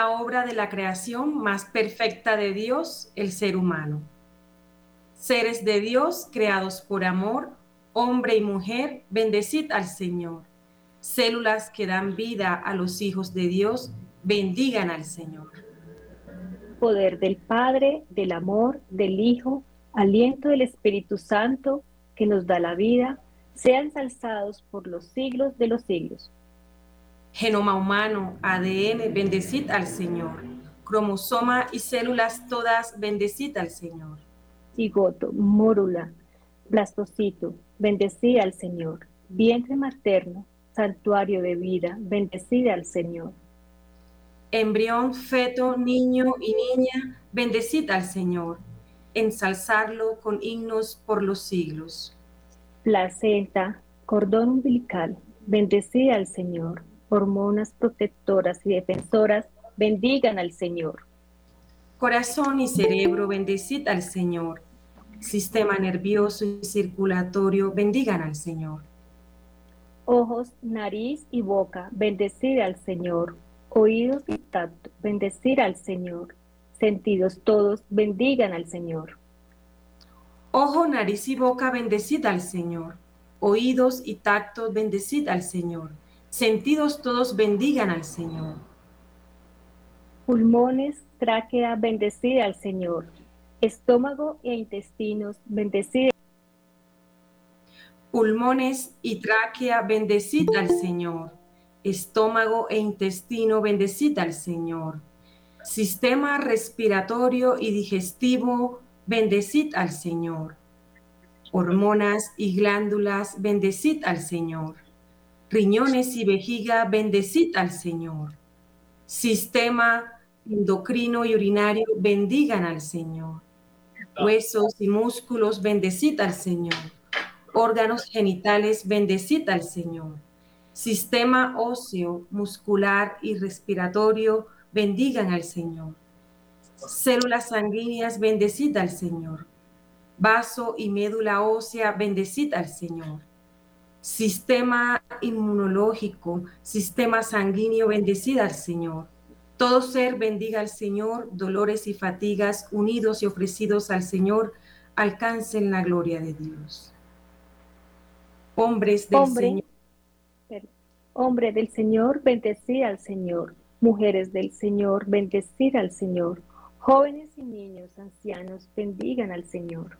la obra de la creación más perfecta de Dios, el ser humano. Seres de Dios creados por amor, hombre y mujer, bendecid al Señor. Células que dan vida a los hijos de Dios, bendigan al Señor. Poder del Padre, del amor, del Hijo, aliento del Espíritu Santo, que nos da la vida, sean ensalzados por los siglos de los siglos. Genoma humano, ADN, bendecid al Señor. Cromosoma y células todas, bendecid al Señor. Cigoto, mórula, blastocito, bendecid al Señor. Vientre materno, santuario de vida, bendecid al Señor. Embrión, feto, niño y niña, bendecid al Señor. Ensalzarlo con himnos por los siglos. Placenta, cordón umbilical, bendecid al Señor hormonas protectoras y defensoras, bendigan al Señor. Corazón y cerebro, bendecid al Señor. Sistema nervioso y circulatorio, bendigan al Señor. Ojos, nariz y boca, bendecid al Señor. Oídos y tacto, bendecir al Señor. Sentidos todos, bendigan al Señor. Ojo, nariz y boca, bendecid al Señor. Oídos y tacto, bendecid al Señor Sentidos todos bendigan al Señor. Pulmones, tráquea, bendecida al Señor. Estómago e intestinos, bendecida. Pulmones y tráquea, bendecida al Señor. Estómago e intestino, bendecida al Señor. Sistema respiratorio y digestivo, bendecid al Señor. Hormonas y glándulas, bendecid al Señor riñones y vejiga, bendecid al Señor. Sistema endocrino y urinario, bendigan al Señor. Huesos y músculos, bendecid al Señor. Órganos genitales, bendecid al Señor. Sistema óseo, muscular y respiratorio, bendigan al Señor. Células sanguíneas, bendecid al Señor. Vaso y médula ósea, bendecid al Señor sistema inmunológico, sistema sanguíneo, bendecida al Señor. Todo ser bendiga al Señor, dolores y fatigas unidos y ofrecidos al Señor, alcancen la gloria de Dios. Hombres del Señor. Hombre del Señor, bendecida al Señor. Mujeres del Señor, bendecida al Señor. Jóvenes y niños, ancianos, bendigan al Señor.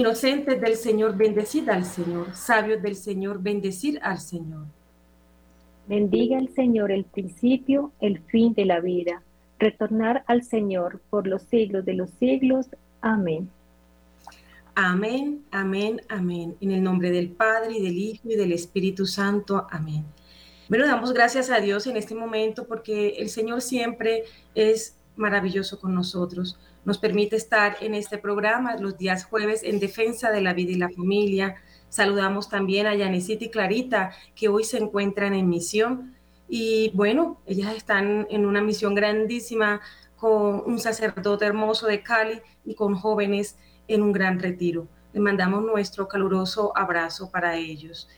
Inocentes del Señor, bendecid al Señor. Sabios del Señor, bendecid al Señor. Bendiga el Señor el principio, el fin de la vida. Retornar al Señor por los siglos de los siglos. Amén. Amén, amén, amén. En el nombre del Padre y del Hijo y del Espíritu Santo. Amén. Bueno, damos gracias a Dios en este momento porque el Señor siempre es maravilloso con nosotros nos permite estar en este programa los días jueves en defensa de la vida y la familia. Saludamos también a Yanesita y Clarita, que hoy se encuentran en misión. Y bueno, ellas están en una misión grandísima con un sacerdote hermoso de Cali y con jóvenes en un gran retiro. Les mandamos nuestro caluroso abrazo para ellos.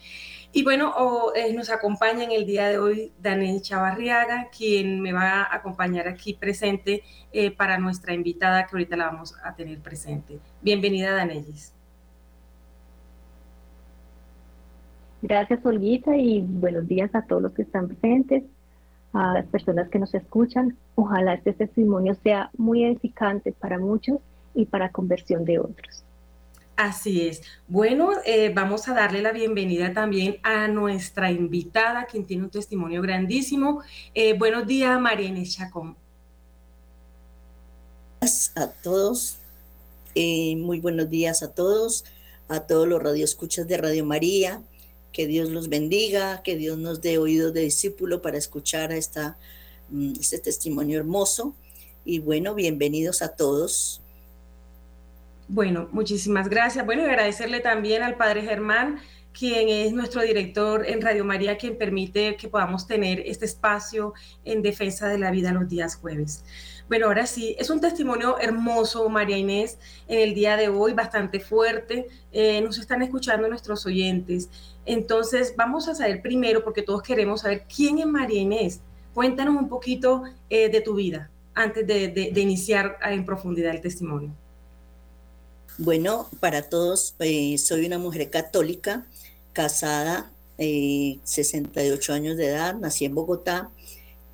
Y bueno, eh, nos acompaña en el día de hoy Daniel Chavarriaga, quien me va a acompañar aquí presente eh, para nuestra invitada que ahorita la vamos a tener presente. Bienvenida, Danelis. Gracias, Olguita, y buenos días a todos los que están presentes, a las personas que nos escuchan. Ojalá este testimonio sea muy edificante para muchos y para conversión de otros. Así es. Bueno, eh, vamos a darle la bienvenida también a nuestra invitada, quien tiene un testimonio grandísimo. Eh, buenos días, Inés Chacón. A todos, eh, muy buenos días a todos, a todos los radioescuchas de Radio María. Que Dios los bendiga, que Dios nos dé oídos de discípulo para escuchar esta, mm, este testimonio hermoso. Y bueno, bienvenidos a todos. Bueno, muchísimas gracias. Bueno, y agradecerle también al Padre Germán, quien es nuestro director en Radio María, quien permite que podamos tener este espacio en defensa de la vida los días jueves. Bueno, ahora sí, es un testimonio hermoso, María Inés, en el día de hoy, bastante fuerte. Eh, nos están escuchando nuestros oyentes. Entonces, vamos a saber primero, porque todos queremos saber quién es María Inés. Cuéntanos un poquito eh, de tu vida antes de, iniciar en profundidad el testimonio. Bueno, para todos, eh, soy una mujer católica, casada, 68 años de edad, nací en Bogotá,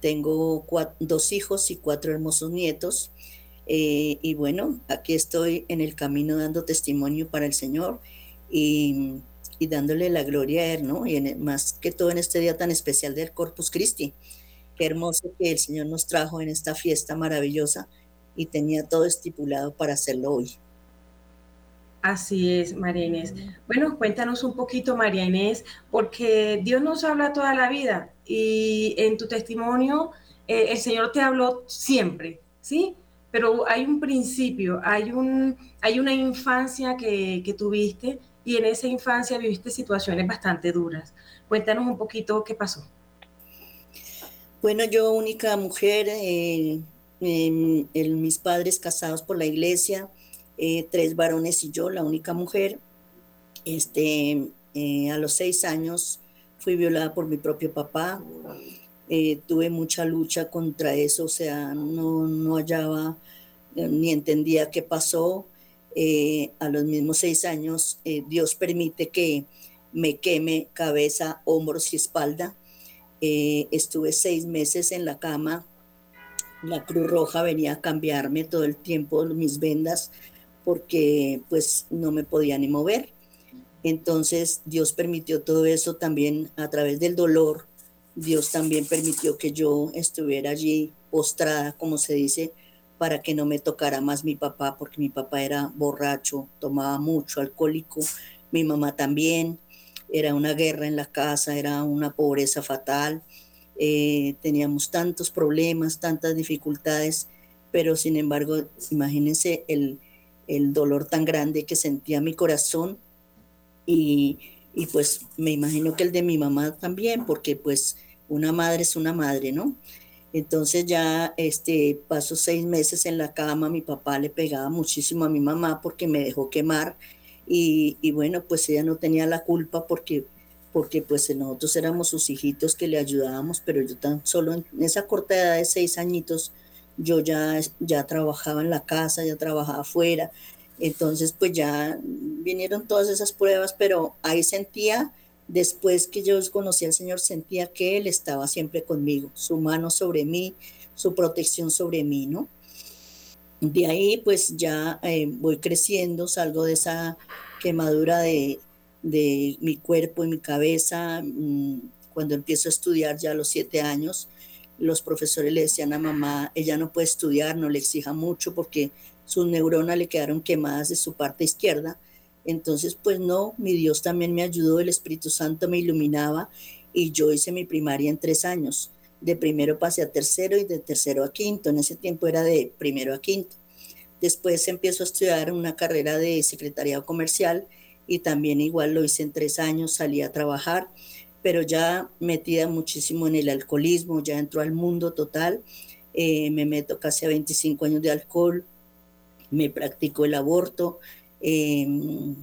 tengo dos hijos y cuatro hermosos nietos. y bueno, aquí estoy en el camino dando testimonio para el Señor y y dándole la gloria a Él, ¿no? Y en, más que todo en este día tan especial del Corpus Christi. Qué hermoso que el Señor nos trajo en esta fiesta maravillosa y tenía todo estipulado para hacerlo hoy. Así es, María Inés. Bueno, cuéntanos un poquito, María Inés, porque Dios nos habla toda la vida y en tu testimonio eh, el Señor te habló siempre, ¿sí? Pero hay un principio, hay, un, hay una infancia que, que tuviste y en esa infancia viviste situaciones bastante duras. Cuéntanos un poquito qué pasó. Bueno, yo única mujer, eh, mis padres casados por la iglesia, eh, tres varones y yo, la única mujer. Este, eh, a los seis años fui violada por mi propio papá. tuve mucha lucha contra eso, o sea, no, no hallaba ni entendía qué pasó. Eh, a los mismos seis años, eh, Dios permite que me queme cabeza, hombros y espalda. Eh, estuve seis meses en la cama. La Cruz Roja venía a cambiarme todo el tiempo mis vendas porque pues no me podía ni mover. Entonces Dios permitió todo eso también a través del dolor. Dios también permitió que yo estuviera allí postrada, como se dice, para que no me tocara más mi papá, porque mi papá era borracho, tomaba mucho, alcohólico, mi mamá también, era una guerra en la casa, era una pobreza fatal, eh, teníamos tantos problemas, tantas dificultades, pero sin embargo, imagínense el, dolor tan grande que sentía mi corazón y, y pues me imagino que el de mi mamá también, porque pues una madre es una madre, ¿no? Entonces ya este, paso seis meses en la cama, mi papá le pegaba muchísimo a mi mamá porque me dejó quemar y, bueno, pues ella no tenía la culpa porque, porque pues nosotros éramos sus hijitos que le ayudábamos, pero yo tan solo en esa corta edad de seis añitos, yo ya, ya trabajaba en la casa, ya trabajaba afuera, entonces pues ya vinieron todas esas pruebas, pero ahí sentía Después que yo conocí al Señor, sentía que Él estaba siempre conmigo, su mano sobre mí, su protección sobre mí, ¿no? De ahí pues ya eh, voy creciendo, salgo de esa quemadura de, mi cuerpo y mi cabeza. Mm, cuando empiezo a estudiar ya a los siete años, los profesores le decían a mamá, ella no puede estudiar, no le exija mucho porque sus neuronas le quedaron quemadas de su parte izquierda entonces, pues no, mi Dios también me ayudó, el Espíritu Santo me iluminaba y yo hice mi primaria en tres años. De primero pasé a tercero y de tercero a quinto. En ese tiempo era de primero a quinto. Después empiezo a estudiar una carrera de secretariado comercial y también igual lo hice en tres años, salí a trabajar, pero ya metida muchísimo en el alcoholismo, ya entró al mundo total. Eh, me meto casi a 25 años de alcohol, me practico el aborto, Em,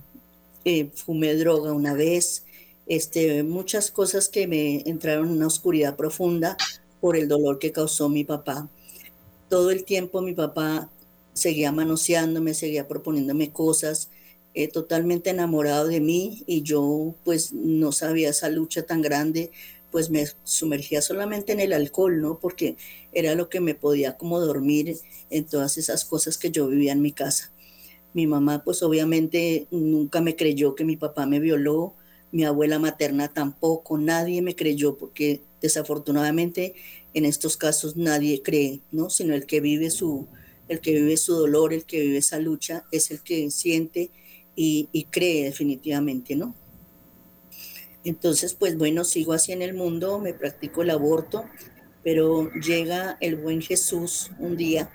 eh, fumé droga una vez, este, muchas cosas que me entraron en una oscuridad profunda por el dolor que causó mi papá. Todo el tiempo mi papá seguía manoseándome, seguía proponiéndome cosas, eh, totalmente enamorado de mí y yo pues no sabía esa lucha tan grande, pues me sumergía solamente en el alcohol, ¿no? Porque era lo que me podía como dormir en todas esas cosas que yo vivía en mi casa. Mi mamá pues obviamente nunca me creyó que mi papá me violó, mi abuela materna tampoco, nadie me creyó porque desafortunadamente en estos casos nadie cree, ¿no? Sino el que vive su, el que vive su dolor, el que vive esa lucha, es el que siente y, cree definitivamente, ¿no? Entonces, pues bueno, sigo así en el mundo, me practico el aborto, pero llega el buen Jesús un día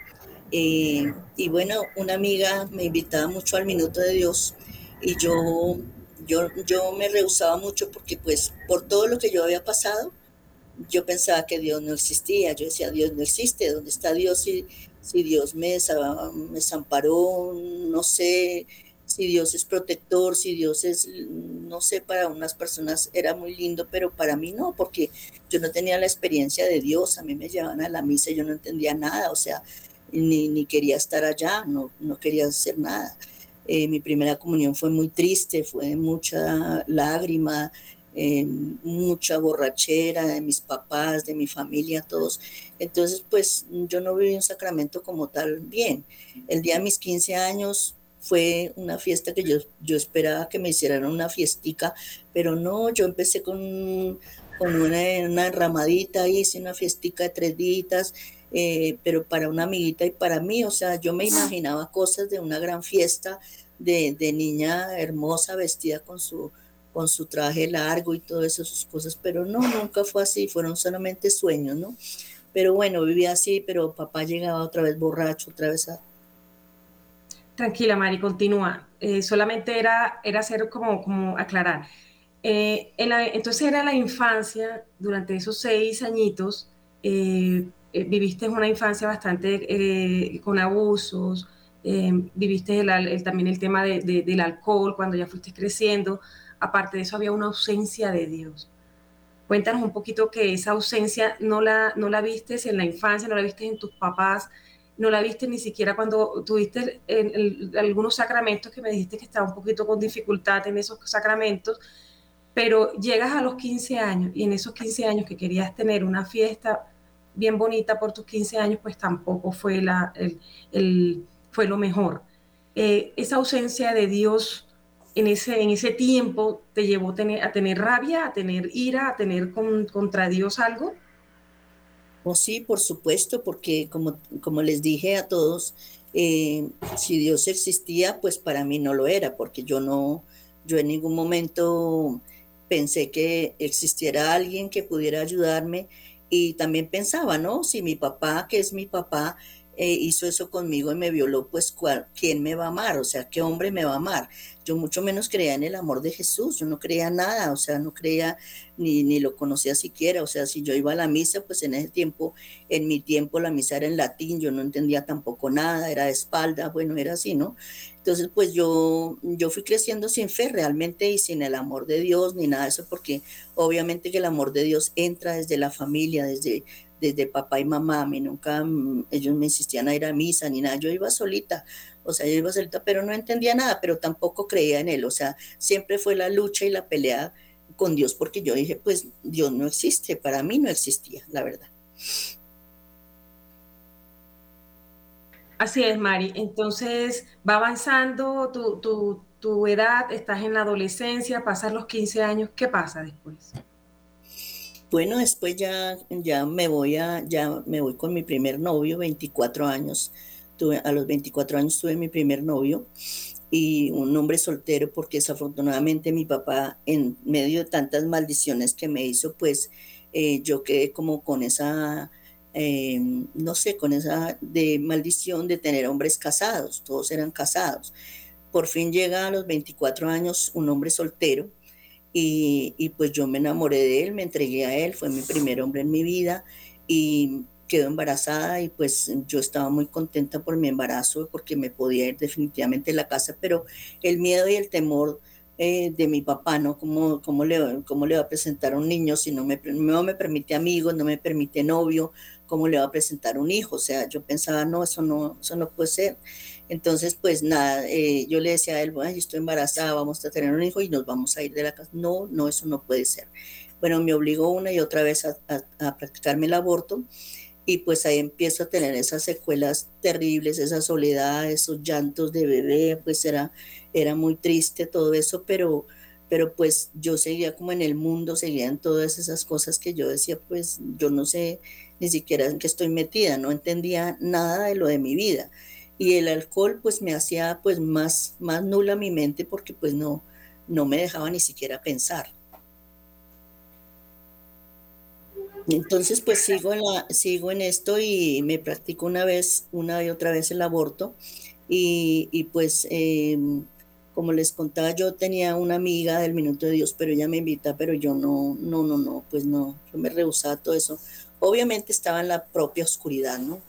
eh, y bueno, una amiga me invitaba mucho al Minuto de Dios y yo, yo, yo me rehusaba mucho porque pues por todo lo que yo había pasado, yo pensaba que Dios no existía. Yo decía, Dios no existe. ¿Dónde está Dios si, si Dios me, me desamparó? No sé, si Dios es protector, si Dios es, no sé, para unas personas era muy lindo, pero para mí no, porque yo no tenía la experiencia de Dios, a mí me llevaban a la misa y yo no entendía nada, o sea, ni, ni quería estar allá, no, no quería hacer nada. Eh, mi primera comunión fue muy triste, fue mucha lágrima, eh, mucha borrachera de mis papás, de mi familia, todos. Entonces, pues yo no viví un sacramento como tal bien. El día de mis 15 años fue una fiesta que yo, yo esperaba que me hicieran una fiestica, pero no, yo empecé con, con una, una enramadita, hice una fiestica de tres días, eh, pero para una amiguita y para mí, o sea, yo me imaginaba cosas de una gran fiesta de, de niña hermosa vestida con su, con su traje largo y todas esas cosas, pero no, nunca fue así, fueron solamente sueños, ¿no? Pero bueno, vivía así, pero papá llegaba otra vez borracho, otra vez a... Tranquila, Mari, continúa. Eh, solamente era, era hacer como, como aclarar. Eh, entonces era la infancia, durante esos seis añitos, eh, viviste una infancia bastante con abusos, viviste también el tema del alcohol cuando ya fuiste creciendo, aparte de eso había una ausencia de Dios. Cuéntanos un poquito que esa ausencia no la, no la vistes en la infancia, no la viste en tus papás, no la viste ni siquiera cuando tuviste algunos sacramentos que me dijiste que estaba un poquito con dificultad en esos sacramentos, pero llegas a los 15 años y en esos 15 años que querías tener una fiesta bien bonita por tus 15 años, pues tampoco fue, la, fue lo mejor. Eh, esa ausencia de Dios en ese, en ese tiempo te llevó a tener rabia, a tener ira, a tener contra Dios algo. Oh, sí, por supuesto, porque como, como les dije a todos, eh, si Dios existía, pues para mí no lo era, porque yo no, yo en ningún momento pensé que existiera alguien que pudiera ayudarme y también pensaba, ¿no? Si mi papá, que es mi papá, eh, hizo eso conmigo y me violó, pues ¿quién me va a amar? O sea, ¿qué hombre me va a amar? Yo mucho menos creía en el amor de Jesús, yo no creía nada, o sea, no creía ni, ni lo conocía siquiera, o sea, si yo iba a la misa, pues en ese tiempo, en mi tiempo la misa era en latín, yo no entendía tampoco nada, era de espalda, bueno, era así, ¿no? Entonces, pues yo, yo fui creciendo sin fe realmente y sin el amor de Dios ni nada de eso, porque obviamente que el amor de Dios entra desde la familia, desde, desde papá y mamá. A mí nunca mm, ellos me insistían a ir a misa ni nada. Yo iba solita, o sea, yo iba solita, pero no entendía nada, pero tampoco creía en él. O sea, siempre fue la lucha y la pelea con Dios, porque yo dije, pues Dios no existe, para mí no existía, la verdad. Así es, Mari. Entonces va avanzando tu, edad, estás en la adolescencia, pasas los 15 años, ¿qué pasa después? Bueno, después ya, ya me voy a, ya me voy con mi primer novio, 24 años. Tuve, a los 24 años tuve mi primer novio y un hombre soltero porque desafortunadamente mi papá en medio de tantas maldiciones que me hizo, pues eh, yo quedé como con esa Em, no sé, con esa de maldición de tener hombres casados, todos eran casados. Por fin llega a los 24 años un hombre soltero y, pues yo me enamoré de él, me entregué a él, fue mi primer hombre en mi vida y quedó embarazada y pues yo estaba muy contenta por mi embarazo porque me podía ir definitivamente de la casa, pero el miedo y el temor eh, de mi papá, ¿no? ¿Cómo, cómo, le, ¿Cómo le va a presentar a un niño si no me, no me permite amigos, no me permite novio? ¿Cómo le va a presentar un hijo? O sea, yo pensaba, no, eso no, eso no puede ser. Entonces, pues nada, eh, yo le decía a él, bueno, yo estoy embarazada, vamos a tener un hijo y nos vamos a ir de la casa. No, no, eso no puede ser. Bueno, me obligó una y otra vez a, a, practicarme el aborto y pues ahí empiezo a tener esas secuelas terribles, esa soledad, esos llantos de bebé, pues era, era muy triste todo eso, pero, pero pues yo seguía como en el mundo, seguía en todas esas cosas que yo decía, pues yo no sé ni siquiera en qué estoy metida, no entendía nada de lo de mi vida. Y el alcohol pues me hacía pues más, más nula mi mente porque pues no, no me dejaba ni siquiera pensar. Entonces pues sigo en, la, sigo en esto y me practico una vez, una y otra vez el aborto y, y pues em, como les contaba yo tenía una amiga del Minuto de Dios, pero ella me invita, pero yo no, no, no, no, pues no, yo me rehusaba todo eso Obviamente estaba en la propia oscuridad, ¿no?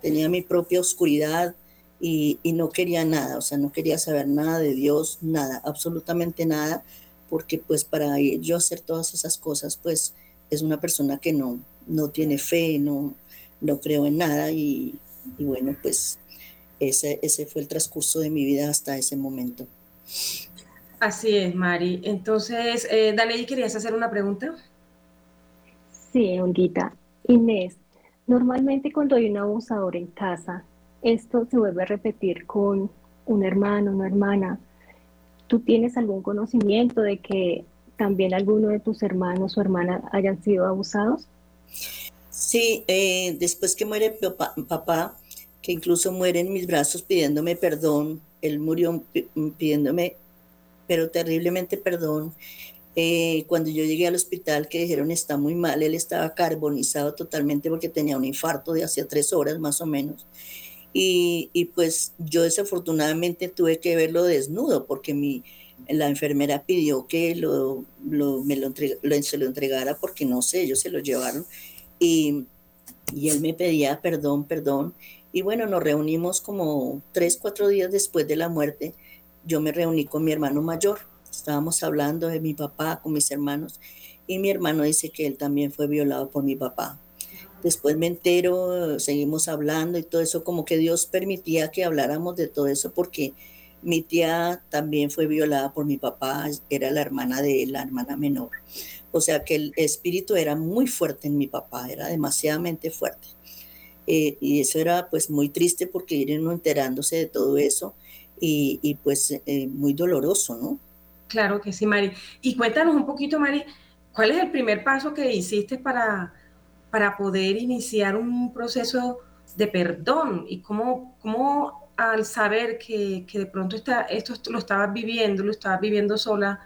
Tenía mi propia oscuridad y, no quería nada, o sea, no quería saber nada de Dios, nada, absolutamente nada, porque pues para yo hacer todas esas cosas, pues es una persona que no, no tiene fe, no, no creo en nada y, bueno, pues ese, ese fue el transcurso de mi vida hasta ese momento. Así es, Mari. Entonces, eh, Dale, ¿querías hacer una pregunta? Sí, Olguita. Inés, normalmente cuando hay un abusador en casa, esto se vuelve a repetir con un hermano, una hermana. ¿Tú tienes algún conocimiento de que también alguno de tus hermanos o hermanas hayan sido abusados? Sí, eh, después que muere papá, papá, que incluso muere en mis brazos pidiéndome perdón, él murió pidiéndome, pero terriblemente perdón. Eh, cuando yo llegué al hospital que dijeron está muy mal, él estaba carbonizado totalmente porque tenía un infarto de hacía tres horas más o menos. Y, y, pues yo desafortunadamente tuve que verlo desnudo porque mi, la enfermera pidió que lo, lo me lo, se lo entregara porque no sé, ellos se lo llevaron. Y, y él me pedía perdón, perdón. Y bueno, nos reunimos como tres, cuatro días después de la muerte. Yo me reuní con mi hermano mayor. Estábamos hablando de mi papá con mis hermanos. Y mi hermano dice que él también fue violado por mi papá. Después me entero, seguimos hablando y todo eso, como que Dios permitía que habláramos de todo eso porque mi tía también fue violada por mi papá, era la hermana de la hermana menor. O sea que el espíritu era muy fuerte en mi papá, era demasiadamente fuerte. Eh, y eso era pues muy triste porque ir enterándose de todo eso y, pues eh, muy doloroso, ¿no? Claro que sí, Mari. Y cuéntanos un poquito, Mari, ¿cuál es el primer paso que hiciste para para poder iniciar un proceso de perdón y cómo, cómo al saber que, de pronto está, esto lo estabas viviendo, lo estabas viviendo sola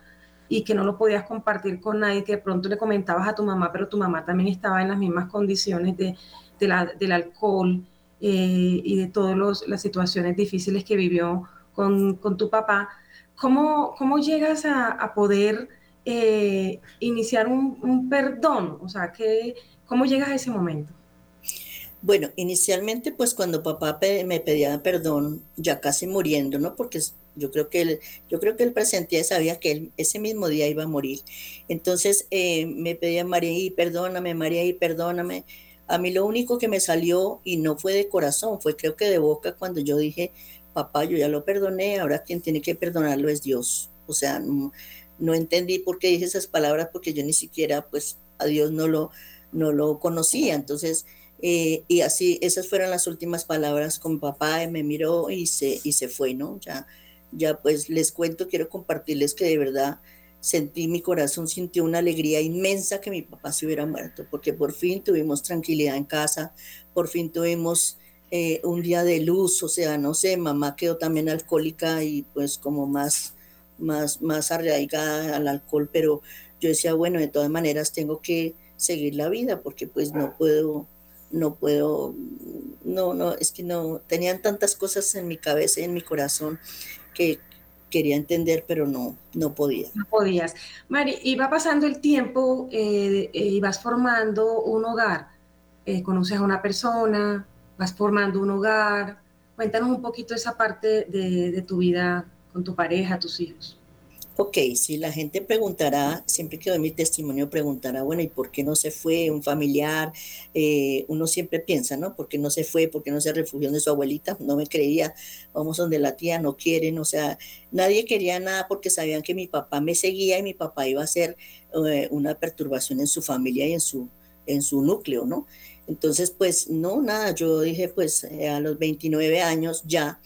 y que no lo podías compartir con nadie, que de pronto le comentabas a tu mamá, pero tu mamá también estaba en las mismas condiciones de, del alcohol eh, y de todas las situaciones difíciles que vivió con, tu papá, ¿cómo, cómo llegas a, poder eh, iniciar un, perdón? O sea, que ¿Cómo llegas a ese momento? Bueno, inicialmente pues cuando papá me pedía perdón, ya casi muriendo, ¿no? Porque yo creo que él, yo creo que él presentía sabía que él ese mismo día iba a morir. Entonces eh, me pedía María y perdóname, María y perdóname. A mí lo único que me salió y no fue de corazón, fue creo que de boca cuando yo dije, papá, yo ya lo perdoné, ahora quien tiene que perdonarlo es Dios. O sea, no, entendí por qué dije esas palabras porque yo ni siquiera pues a Dios no lo no lo conocía. Entonces, eh, y así, esas fueron las últimas palabras con papá, me miró y se, y se fue, ¿no? Ya, ya pues les cuento, quiero compartirles que de verdad sentí mi corazón, sintió una alegría inmensa que mi papá se hubiera muerto, porque por fin tuvimos tranquilidad en casa, por fin tuvimos eh, un día de luz, o sea, no sé, mamá quedó también alcohólica y pues como más, más, más arraigada al alcohol, pero yo decía, bueno, de todas maneras tengo que seguir la vida, porque pues no puedo, no puedo, no, no, es que no, tenían tantas cosas en mi cabeza y en mi corazón que quería entender, pero no, no podía. No podías. Mari, y va pasando el tiempo eh, eh, y vas formando un hogar, eh, conoces a una persona, vas formando un hogar. Cuéntanos un poquito esa parte de, de tu vida con tu pareja, tus hijos. Ok, si la gente preguntará, siempre que doy mi testimonio preguntará, bueno, ¿y por qué no se fue un familiar? Eh, uno siempre piensa, ¿no? ¿Por qué no se fue? ¿Por qué no se refugió de su abuelita? No me creía, vamos donde la tía, no quieren, o sea, nadie quería nada porque sabían que mi papá me seguía y mi papá iba a ser eh, una perturbación en su familia y en su, en su núcleo, ¿no? Entonces, pues, no, nada, yo dije, pues, eh, a los 29 años ya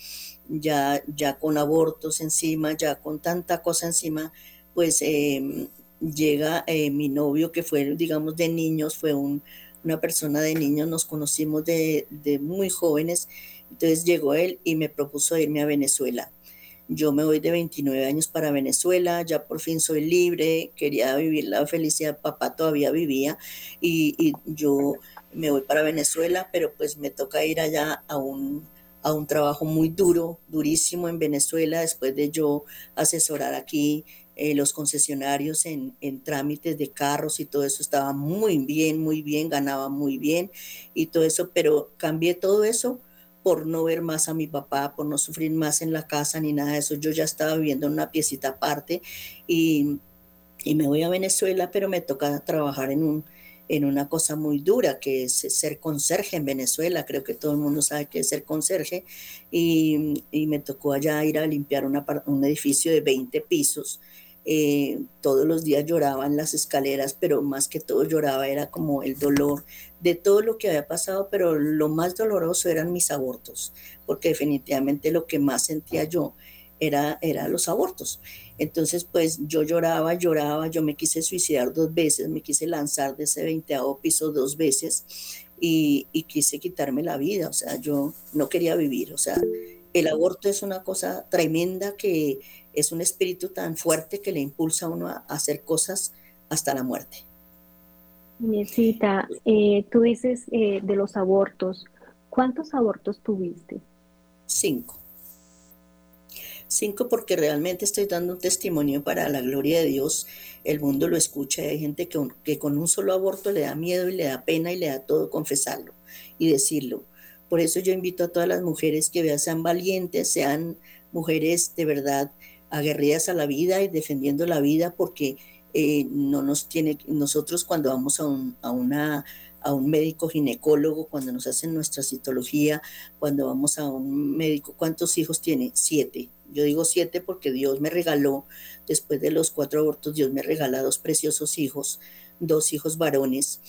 ya, ya con abortos encima, ya con tanta cosa encima, pues em, llega eh, mi novio que fue, digamos, de niños, fue una persona de niños, nos conocimos de, muy jóvenes, entonces llegó él y me propuso irme a Venezuela. Yo me voy de 29 años para Venezuela, ya por fin soy libre, quería vivir la felicidad, papá todavía vivía y, y yo me voy para Venezuela, pero pues me toca ir allá a un, a un trabajo muy duro, durísimo en Venezuela, después de yo asesorar aquí eh, los concesionarios en, en, trámites de carros y todo eso estaba muy bien, muy bien, ganaba muy bien y todo eso, pero cambié todo eso por no ver más a mi papá, por no sufrir más en la casa ni nada de eso. Yo ya estaba viviendo en una piecita aparte y, y me voy a Venezuela, pero me toca trabajar en un en una cosa muy dura que es ser conserje en Venezuela. Creo que todo el mundo sabe que es ser conserje. Y, y me tocó allá ir a limpiar una, un edificio de 20 pisos. Eh, todos los días lloraba en las escaleras, pero más que todo lloraba era como el dolor de todo lo que había pasado, pero lo más doloroso eran mis abortos, porque definitivamente lo que más sentía yo era, era los abortos. Entonces, pues yo lloraba, lloraba, yo me quise suicidar dos veces, me quise lanzar de ese veinteavo piso dos veces y, quise quitarme la vida, o sea, yo no quería vivir, o sea, el aborto es una cosa tremenda que es un espíritu tan fuerte que le impulsa a uno a hacer cosas hasta la muerte. Necesita, eh, tú dices eh, de los abortos, ¿cuántos abortos tuviste? Cinco. Cinco, porque realmente estoy dando un testimonio para la gloria de Dios. El mundo lo escucha y hay gente que, que con un solo aborto le da miedo y le da pena y le da todo confesarlo y decirlo. Por eso yo invito a todas las mujeres que sean valientes, sean mujeres de verdad aguerridas a la vida y defendiendo la vida, porque eh, no nos tiene, nosotros cuando vamos a, a una a un médico ginecólogo cuando nos hacen nuestra citología, cuando vamos a un médico, ¿cuántos hijos tiene? Siete. Yo digo siete porque Dios me regaló, después de los cuatro abortos, Dios me regala dos preciosos hijos, dos hijos varones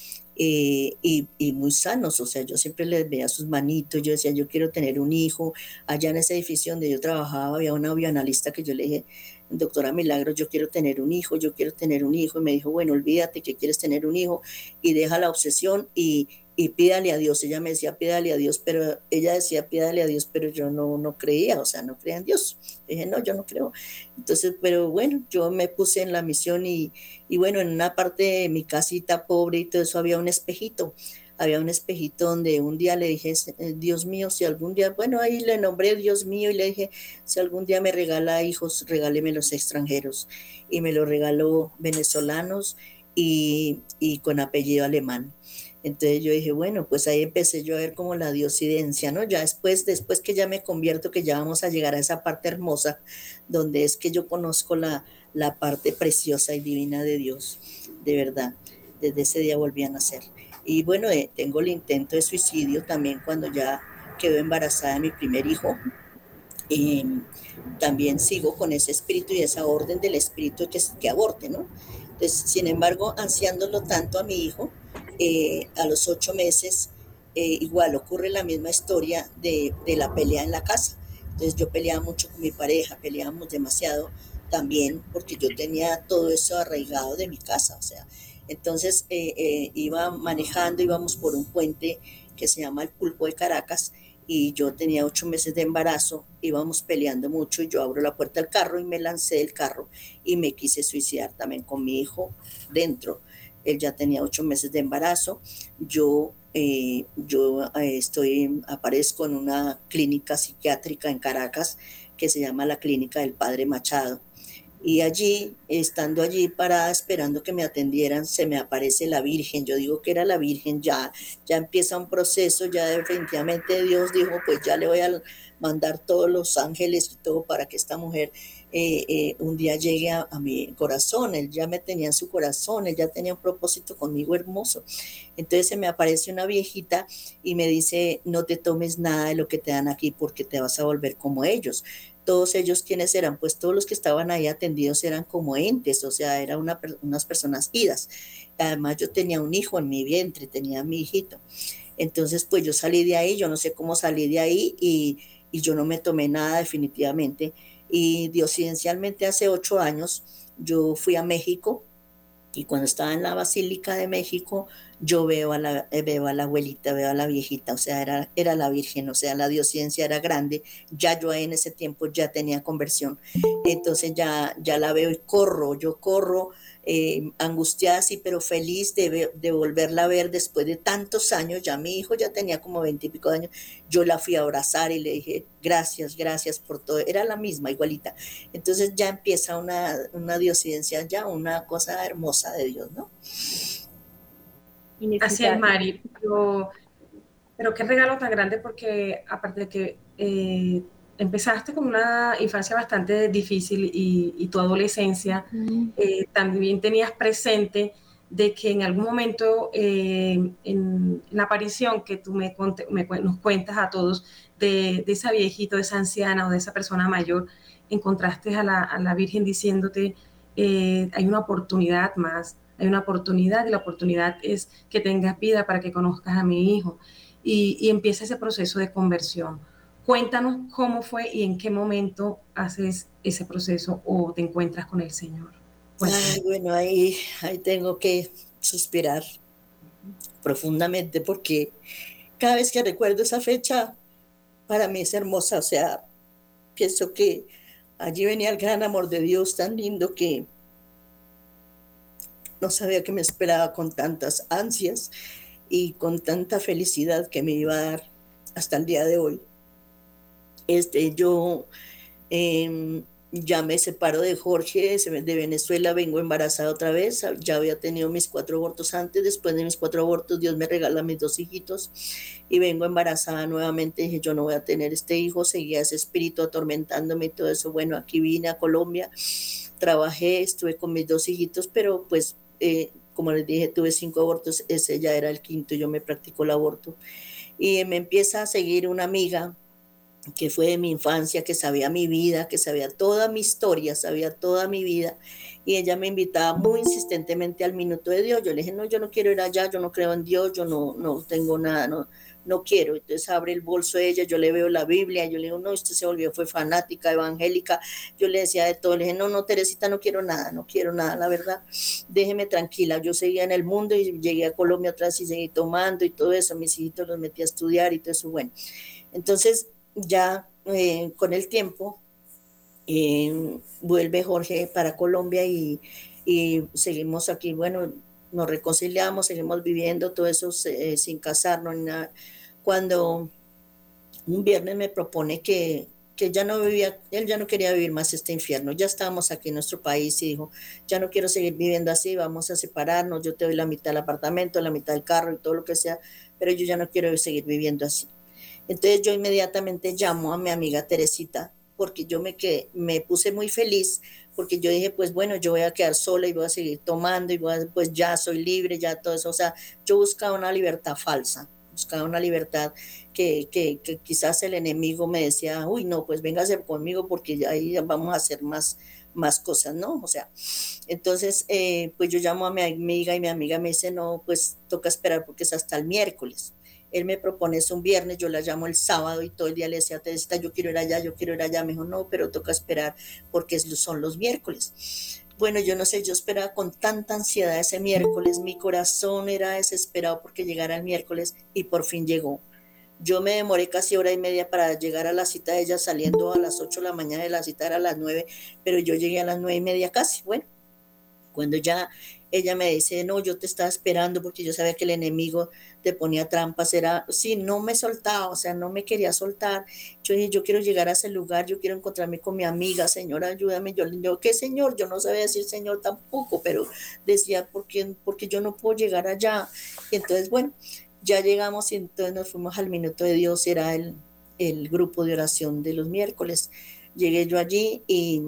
eh, y, muy sanos. O sea, yo siempre les veía sus manitos, yo decía, yo quiero tener un hijo. Allá en ese edificio donde yo trabajaba había una bioanalista que yo le dije, doctora Milagros, yo quiero tener un hijo, yo quiero tener un hijo. Y me dijo, bueno, olvídate que quieres tener un hijo y deja la obsesión y, y pídale a Dios. Ella me decía, pídale a Dios, pero ella decía, pídale a Dios, pero yo no, no creía, o sea, no creía en Dios. dije, no, yo no creo. Entonces, pero bueno, yo me puse en la misión y, y bueno, en una parte de mi casita pobre y todo eso había un espejito había un espejito donde un día le dije, eh, Dios mío, si algún día, bueno, ahí le nombré Dios mío y le dije, si algún día me regala hijos, regáleme los extranjeros. Y me lo regaló venezolanos y, con apellido alemán. Entonces yo dije, bueno, pues ahí empecé yo a ver como la diosidencia, ¿no? Ya después, después que ya me convierto, que ya vamos a llegar a esa parte hermosa, donde es que yo conozco la, la parte preciosa y divina de Dios, de verdad. Desde ese día volví a nacer. Y bueno, eh, tengo el intento de suicidio también cuando ya quedó embarazada de mi primer hijo. Y también sigo con ese espíritu y esa orden del espíritu que, que aborte, ¿no? Entonces, sin embargo, ansiándolo tanto a mi hijo, eh, a los ocho meses, eh, igual ocurre la misma historia de, de, la pelea en la casa. Entonces yo peleaba mucho con mi pareja, peleábamos demasiado también porque yo tenía todo eso arraigado de mi casa, o sea, entonces eh, iba manejando, íbamos por un puente que se llama el Pulpo de Caracas y yo tenía ocho meses de embarazo, íbamos peleando mucho y yo abro la puerta del carro y me lancé del carro y me quise suicidar también con mi hijo dentro. Él ya tenía ocho meses de embarazo. Yo, eh, yo estoy, aparezco en una clínica psiquiátrica en Caracas que se llama la Clínica del Padre Machado y allí, estando allí parada esperando que me atendieran, se me aparece la Virgen. Yo digo que era la Virgen, ya, ya empieza un proceso, ya definitivamente Dios dijo, pues ya le voy a mandar todos los ángeles y todo para que esta mujer eh, eh, un día llegue a, mi corazón. Él ya me tenía en su corazón, él ya tenía un propósito conmigo hermoso. Entonces se me aparece una viejita y me dice, no te tomes nada de lo que te dan aquí porque te vas a volver como ellos todos ellos quienes eran, pues todos los que estaban ahí atendidos eran como entes, o sea, eran una, unas personas idas. Además yo tenía un hijo en mi vientre, tenía mi hijito. Entonces, pues yo salí de ahí, yo no sé cómo salí de ahí y yo no me tomé nada definitivamente. Y diosidencialmente hace ocho años yo fui a México y cuando estaba en la Basílica de México, yo veo a la, eh, veo a la abuelita, veo a la viejita, o sea, era, era la Virgen, o sea, la diosciencia era grande, ya yo en ese tiempo ya tenía conversión, entonces ya, ya la veo y corro, yo corro eh, angustiada, sí, pero feliz de, de, volverla a ver después de tantos años, ya mi hijo ya tenía como veintipico años, yo la fui a abrazar y le dije, gracias, gracias por todo, era la misma, igualita, entonces ya empieza una, una diosidencia, ya una cosa hermosa de Dios, ¿no? Así es, Mari. Pero qué regalo tan grande porque aparte de que eh, empezaste con una infancia bastante difícil y, tu adolescencia, eh, también tenías presente de que en algún momento eh, en la aparición que tú me, nos cuentas a todos de, esa viejita, de esa anciana o de esa persona mayor, encontraste a la, Virgen diciéndote, eh, hay una oportunidad más, hay una oportunidad y la oportunidad es que tengas vida para que conozcas a mi hijo. Y, y empieza ese proceso de conversión. Cuéntanos cómo fue y en qué momento haces ese proceso o te encuentras con el Señor. bueno, ahí, ahí tengo que suspirar profundamente porque cada vez que recuerdo esa fecha, para mí es hermosa. O sea, pienso que allí venía el gran amor de Dios tan lindo que no sabía que me esperaba con tantas ansias y con tanta felicidad que me iba a dar hasta el día de hoy. Este, yo em, ya me separo de Jorge, de Venezuela, vengo embarazada otra vez, ya había tenido mis cuatro abortos antes, después de mis cuatro abortos Dios me regala mis dos hijitos y vengo embarazada nuevamente, dije yo no voy a tener este hijo, seguía ese espíritu atormentándome y todo eso, bueno, aquí vine a Colombia, trabajé, estuve con mis dos hijitos, pero pues eh, como les dije, tuve cinco abortos, ese ya era el quinto, yo me practico el aborto. Y me empieza a seguir una amiga que fue de mi infancia, que sabía mi vida, que sabía toda mi historia, sabía toda mi vida. Y ella me invitaba muy insistentemente al minuto de Dios. Yo le dije, no, yo no quiero ir allá, yo no creo en Dios, yo no, no tengo nada, no, no quiero. Entonces abre el bolso de ella, yo le veo la Biblia, yo le digo, no, usted se volvió, fue fanática, evangélica. Yo le decía de todo, le dije, no, no, Teresita, no quiero nada, no quiero nada, la verdad, déjeme tranquila. Yo seguía en el mundo y llegué a Colombia atrás y seguí tomando y todo eso. Mis hijitos los metí a estudiar y todo eso, bueno. Entonces, ya eh, con el tiempo eh, vuelve Jorge para Colombia y, seguimos aquí, bueno, nos reconciliamos, seguimos viviendo todo eso eh, sin casarnos ni nada. Cuando un viernes me propone que, que ya no vivía, él ya no quería vivir más este infierno, ya estábamos aquí en nuestro país y dijo, ya no quiero seguir viviendo así, vamos a separarnos, yo te doy la mitad del apartamento, la mitad del carro y todo lo que sea, pero yo ya no quiero seguir viviendo así. Entonces yo inmediatamente llamo a mi amiga Teresita porque yo me, quedé, me puse muy feliz porque yo dije, pues bueno, yo voy a quedar sola y voy a seguir tomando y voy pues ya soy libre, ya todo eso. O sea, yo buscaba una libertad falsa, buscaba una libertad que, que, quizás el enemigo me decía, uy, no, pues véngase conmigo porque ahí vamos a hacer más, más cosas, ¿no? O sea, entonces, eh, pues yo llamo a mi amiga y mi amiga me dice, no, pues toca esperar porque es hasta el miércoles él me propone eso un viernes, yo la llamo el sábado y todo el día le decía, Teresita, yo quiero ir allá, yo quiero ir allá. Me dijo, no, pero toca esperar porque son los miércoles. Bueno, yo no sé, yo esperaba con tanta ansiedad ese miércoles, mi corazón era desesperado porque llegara el miércoles y por fin llegó. Yo me demoré casi hora y media para llegar a la cita de ella, saliendo a las 8 de la mañana de la cita era a las 9, pero yo llegué a las nueve y media casi. Bueno, cuando ya ella me dice, no, yo te estaba esperando porque yo sabía que el enemigo te ponía trampas, era, sí, no me soltaba, o sea, no me quería soltar. Yo dije, yo quiero llegar a ese lugar, yo quiero encontrarme con mi amiga, Señor, ayúdame. Yo le digo, ¿qué Señor? Yo no sabía decir Señor tampoco, pero decía, ¿por qué? Porque yo no puedo llegar allá. Y entonces, bueno, ya llegamos y entonces nos fuimos al minuto de Dios, era el, el grupo de oración de los miércoles. Llegué yo allí y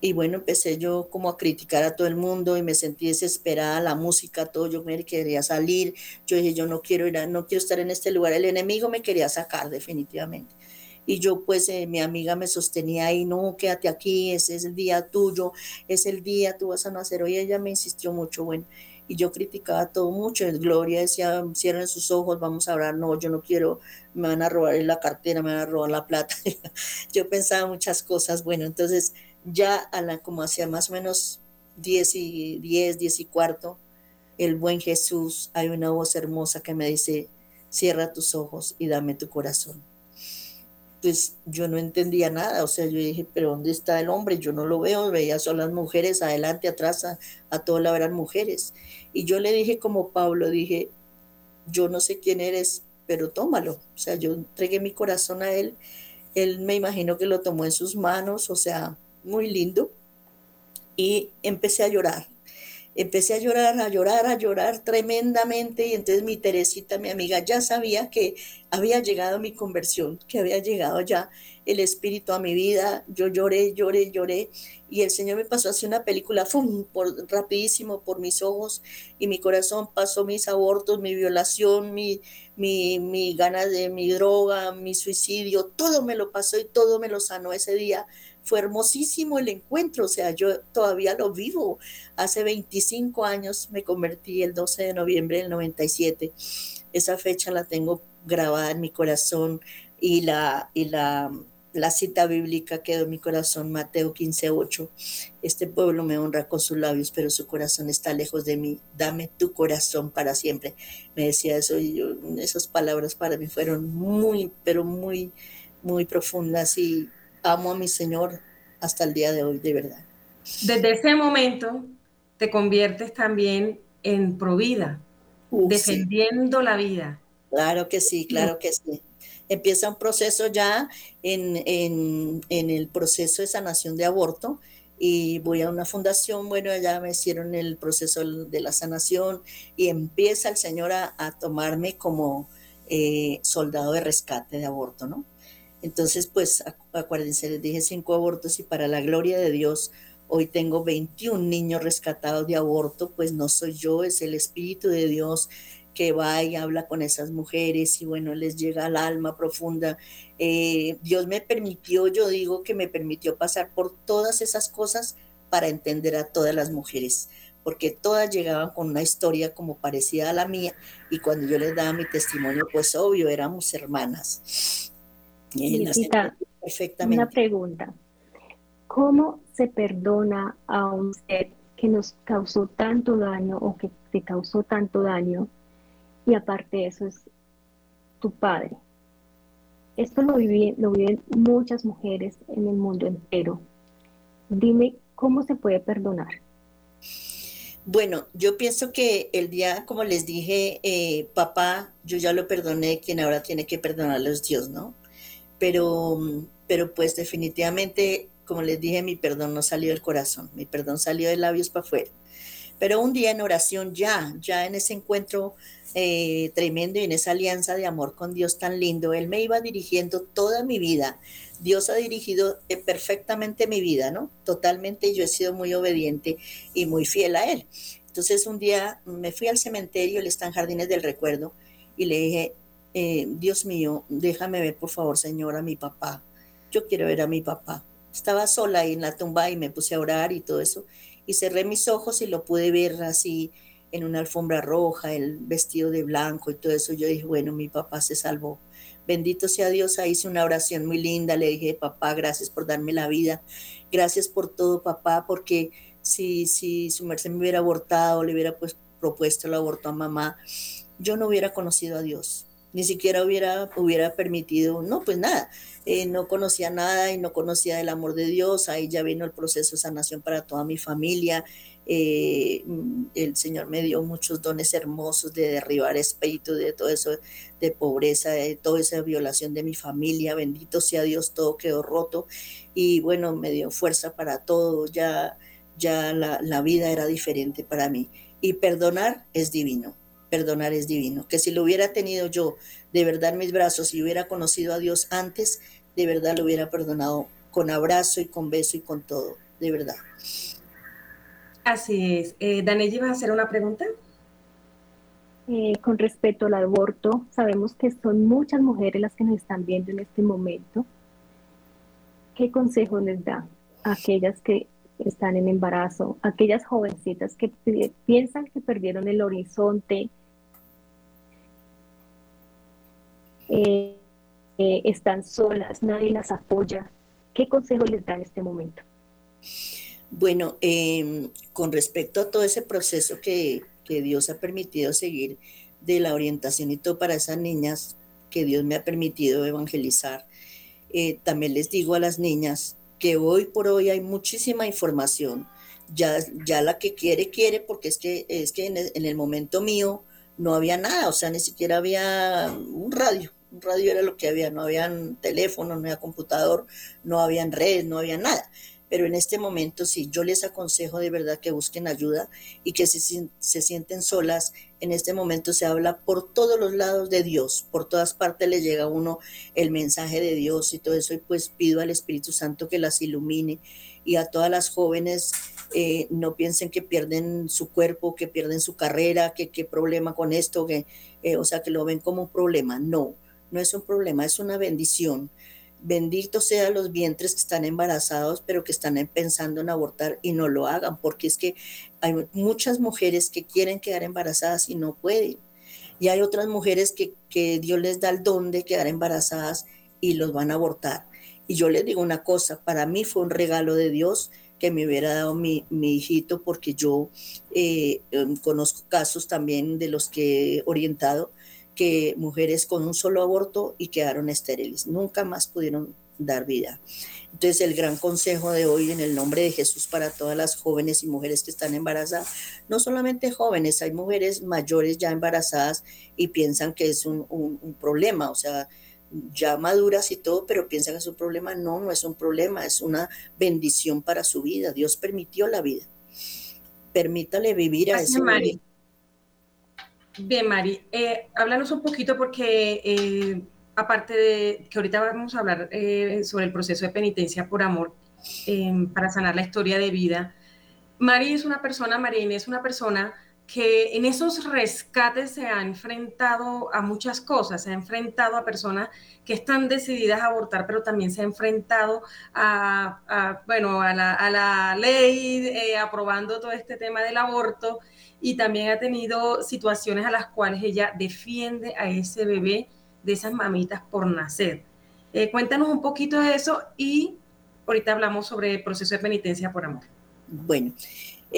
y bueno, empecé yo como a criticar a todo el mundo y me sentí desesperada, la música, todo, yo me quería salir, yo dije, yo no quiero ir, no quiero estar en este lugar, el enemigo me quería sacar definitivamente. Y yo pues eh, mi amiga me sostenía ahí, no, quédate aquí, ese es el día tuyo, es el día, tú vas a nacer hoy, ella me insistió mucho, bueno, y yo criticaba todo mucho, Gloria decía, cierren sus ojos, vamos a hablar, no, yo no quiero, me van a robar la cartera, me van a robar la plata, yo pensaba muchas cosas, bueno, entonces ya a la, como hacia más o menos 10 y 10, 10 y cuarto, el buen Jesús, hay una voz hermosa que me dice, cierra tus ojos y dame tu corazón. Pues yo no entendía nada, o sea, yo dije, pero ¿dónde está el hombre? Yo no lo veo, veía solo las mujeres, adelante, atrás, a, a todo lado eran mujeres. Y yo le dije como Pablo, dije, yo no sé quién eres, pero tómalo. O sea, yo entregué mi corazón a él, él me imagino que lo tomó en sus manos, o sea, muy lindo y empecé a llorar. empecé a llorar, a llorar, a llorar tremendamente y entonces mi Teresita, mi amiga, ya sabía que había llegado mi conversión, que había llegado ya el Espíritu a mi vida. Yo lloré, lloré, lloré y el Señor me pasó así una película, ¡fum!, por, rapidísimo por mis ojos y mi corazón pasó mis abortos, mi violación, mi, mi, mi ganas de mi droga, mi suicidio, todo me lo pasó y todo me lo sanó ese día fue hermosísimo el encuentro, o sea, yo todavía lo vivo. Hace 25 años me convertí el 12 de noviembre del 97. Esa fecha la tengo grabada en mi corazón y la, y la, la cita bíblica quedó en mi corazón, Mateo 15, 8. Este pueblo me honra con sus labios, pero su corazón está lejos de mí. Dame tu corazón para siempre. Me decía eso y esas palabras para mí fueron muy, pero muy, muy profundas y amo a mi Señor hasta el día de hoy, de verdad. Desde ese momento te conviertes también en provida, defendiendo la vida. Claro que sí, claro que sí. Empieza un proceso ya en, en, el proceso de sanación de aborto y voy a una fundación, bueno, ya me hicieron el proceso de la sanación y empieza el Señor a, tomarme como eh, soldado de rescate de aborto, ¿no? Entonces, pues acuérdense, les dije cinco abortos y para la gloria de Dios, hoy tengo 21 niños rescatados de aborto, pues no soy yo, es el Espíritu de Dios que va y habla con esas mujeres y bueno, les llega al alma profunda. Eh, Dios me permitió, yo digo que me permitió pasar por todas esas cosas para entender a todas las mujeres, porque todas llegaban con una historia como parecida a la mía y cuando yo les daba mi testimonio, pues obvio, éramos hermanas. Perfectamente. Una pregunta. ¿Cómo se perdona a un ser que nos causó tanto daño o que te causó tanto daño y aparte de eso es tu padre? Esto lo viven, lo viven muchas mujeres en el mundo entero. Dime, ¿cómo se puede perdonar? Bueno, yo pienso que el día, como les dije, eh, papá, yo ya lo perdoné, quien ahora tiene que perdonarlo es Dios, ¿no? Pero, pero pues definitivamente, como les dije, mi perdón no salió del corazón, mi perdón salió de labios para afuera. Pero un día en oración ya, ya en ese encuentro eh, tremendo y en esa alianza de amor con Dios tan lindo, Él me iba dirigiendo toda mi vida. Dios ha dirigido eh, perfectamente mi vida, ¿no? Totalmente, yo he sido muy obediente y muy fiel a Él. Entonces un día me fui al cementerio, el están Jardines del Recuerdo, y le dije, eh, Dios mío, déjame ver por favor, Señor, a mi papá. Yo quiero ver a mi papá. Estaba sola ahí en la tumba y me puse a orar y todo eso. Y cerré mis ojos y lo pude ver así en una alfombra roja, el vestido de blanco y todo eso. Yo dije, bueno, mi papá se salvó. Bendito sea Dios, ahí hice una oración muy linda. Le dije, papá, gracias por darme la vida. Gracias por todo, papá, porque si, si su merced me hubiera abortado, le hubiera pues, propuesto el aborto a mamá, yo no hubiera conocido a Dios ni siquiera hubiera, hubiera permitido, no, pues nada, eh, no conocía nada y no conocía el amor de Dios, ahí ya vino el proceso de sanación para toda mi familia, eh, el Señor me dio muchos dones hermosos de derribar espíritu, de todo eso, de pobreza, de toda esa violación de mi familia, bendito sea Dios, todo quedó roto y bueno, me dio fuerza para todo, ya, ya la, la vida era diferente para mí. Y perdonar es divino perdonar es divino. Que si lo hubiera tenido yo de verdad en mis brazos y hubiera conocido a Dios antes, de verdad lo hubiera perdonado con abrazo y con beso y con todo, de verdad. Así es. Eh, Daniel, ¿vas a hacer una pregunta? Eh, con respecto al aborto, sabemos que son muchas mujeres las que nos están viendo en este momento. ¿Qué consejo les da a aquellas que están en embarazo, aquellas jovencitas que piensan que perdieron el horizonte, eh, eh, están solas, nadie las apoya. ¿Qué consejo les da en este momento? Bueno, em, con respecto a todo ese proceso que, que, Dios ha permitido seguir de la orientación y todo para esas niñas que Dios me ha permitido evangelizar, eh, también les digo a las niñas que hoy por hoy hay muchísima información. Ya, ya la que quiere, quiere, porque es que, es que en el, momento mío no había nada, o sea, ni siquiera había un radio. Un radio era lo que había, no había teléfono, no había computador, no había redes, no había nada. pero en este momento sí, yo les aconsejo de verdad que busquen ayuda y que se, se sienten solas. En este momento se habla por todos los lados de Dios, por todas partes le llega a uno el mensaje de Dios y todo eso, y pues pido al Espíritu Santo que las ilumine y a todas las jóvenes eh, no piensen que pierden su cuerpo, que pierden su carrera, que qué problema con esto, que, eh, o sea, que lo ven como un problema. No, no es un problema, es una bendición. Bendito sean los vientres que están embarazados, pero que están pensando en abortar y no lo hagan, porque es que hay muchas mujeres que quieren quedar embarazadas y no pueden. Y hay otras mujeres que, que Dios les da el don de quedar embarazadas y los van a abortar. Y yo les digo una cosa, para mí fue un regalo de Dios que me hubiera dado mi, hijito, porque yo eh, em, conozco casos también de los que he orientado, que mujeres con un solo aborto y quedaron estériles, nunca más pudieron dar vida. Entonces el gran consejo de hoy en el nombre de Jesús para todas las jóvenes y mujeres que están embarazadas, no solamente jóvenes, hay mujeres mayores ya embarazadas y piensan que es un, un problema, o sea, ya maduras y todo, pero piensan que es un problema. No, no es un problema, es una bendición para su vida. Dios permitió la vida. Permítale vivir a ese Mari. Bien, Mari, eh, háblanos un poquito porque eh, aparte de que ahorita vamos a hablar eh, sobre el proceso de penitencia por amor para sanar la historia de vida, Mari es una persona, María es una persona que en esos rescates se ha enfrentado a muchas cosas, se ha enfrentado a personas que están decididas a abortar, pero también se ha enfrentado a, bueno, a la, ley eh, aprobando todo este tema del aborto y también ha tenido situaciones a las cuales ella defiende a ese bebé de esas mamitas por nacer. Eh, cuéntanos un poquito de eso y ahorita hablamos sobre el proceso de penitencia por amor. Bueno,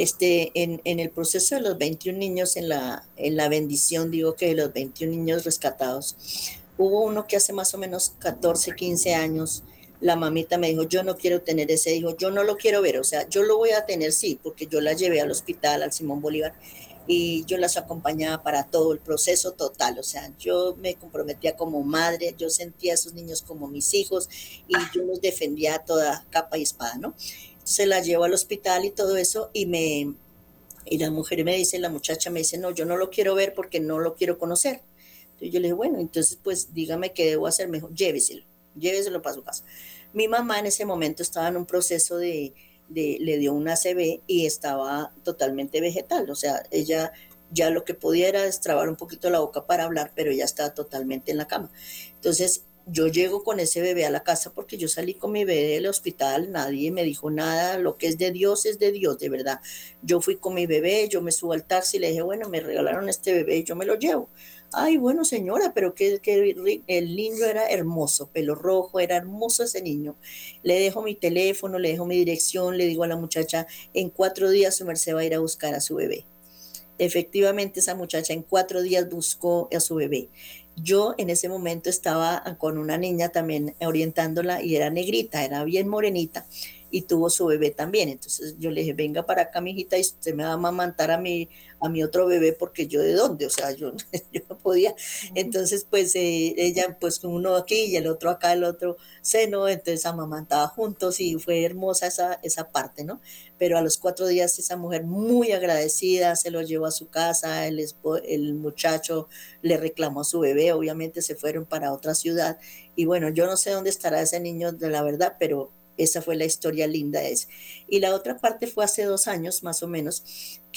este, en, el proceso de los 21 niños, en la, en la bendición, digo que de los 21 niños rescatados, hubo uno que hace más o menos 14, 15 años, la mamita me dijo, yo no quiero tener ese hijo, yo no lo quiero ver, o sea, yo lo voy a tener, sí, porque yo la llevé al hospital, al Simón Bolívar, y yo las acompañaba para todo el proceso total, o sea, yo me comprometía como madre, yo sentía a esos niños como mis hijos y yo los defendía a toda capa y espada, ¿no? Se la llevo al hospital y todo eso y me y la mujer me dice, la muchacha me dice, no, yo no lo quiero ver porque no lo quiero conocer. Entonces yo le dije, bueno, entonces pues dígame qué debo hacer mejor, lléveselo, lléveselo para su casa. Mi mamá en ese momento estaba en un proceso de, de, le dio una ACV y estaba totalmente vegetal, o sea, ella ya lo que podía era destrabar un poquito la boca para hablar, pero ella estaba totalmente en la cama. Entonces yo llego con ese bebé a la casa porque yo salí con mi bebé del hospital, nadie me dijo nada, lo que es de Dios es de Dios, de verdad. Yo fui con mi bebé, yo me subo al taxi y le dije, bueno, me regalaron este bebé yo me lo llevo. Ay, bueno, señora, pero que, que el niño era hermoso, pelo rojo, era hermoso ese niño. Le dejo mi teléfono, le dejo mi dirección, le digo a la muchacha, en cuatro días su merced va a ir a buscar a su bebé. Efectivamente, esa muchacha en cuatro días buscó a su bebé. Yo en ese momento estaba con una niña también orientándola y era negrita, era bien morenita y tuvo su bebé también. Entonces yo le dije, venga para acá, mi hijita, y usted me va a amamantar a mi, a mi otro bebé porque yo de dónde, o sea, yo, yo no podía. Entonces, pues eh, ella, pues uno aquí y el otro acá, el otro seno, entonces amamantaba juntos y fue hermosa esa, esa parte, ¿no? Pero a los cuatro días esa mujer muy agradecida se lo llevó a su casa, el, el muchacho le reclamó a su bebé, obviamente se fueron para otra ciudad y bueno, yo no sé dónde estará ese niño de la verdad, pero esa fue la historia linda ese. Y la otra parte fue hace dos años más o menos,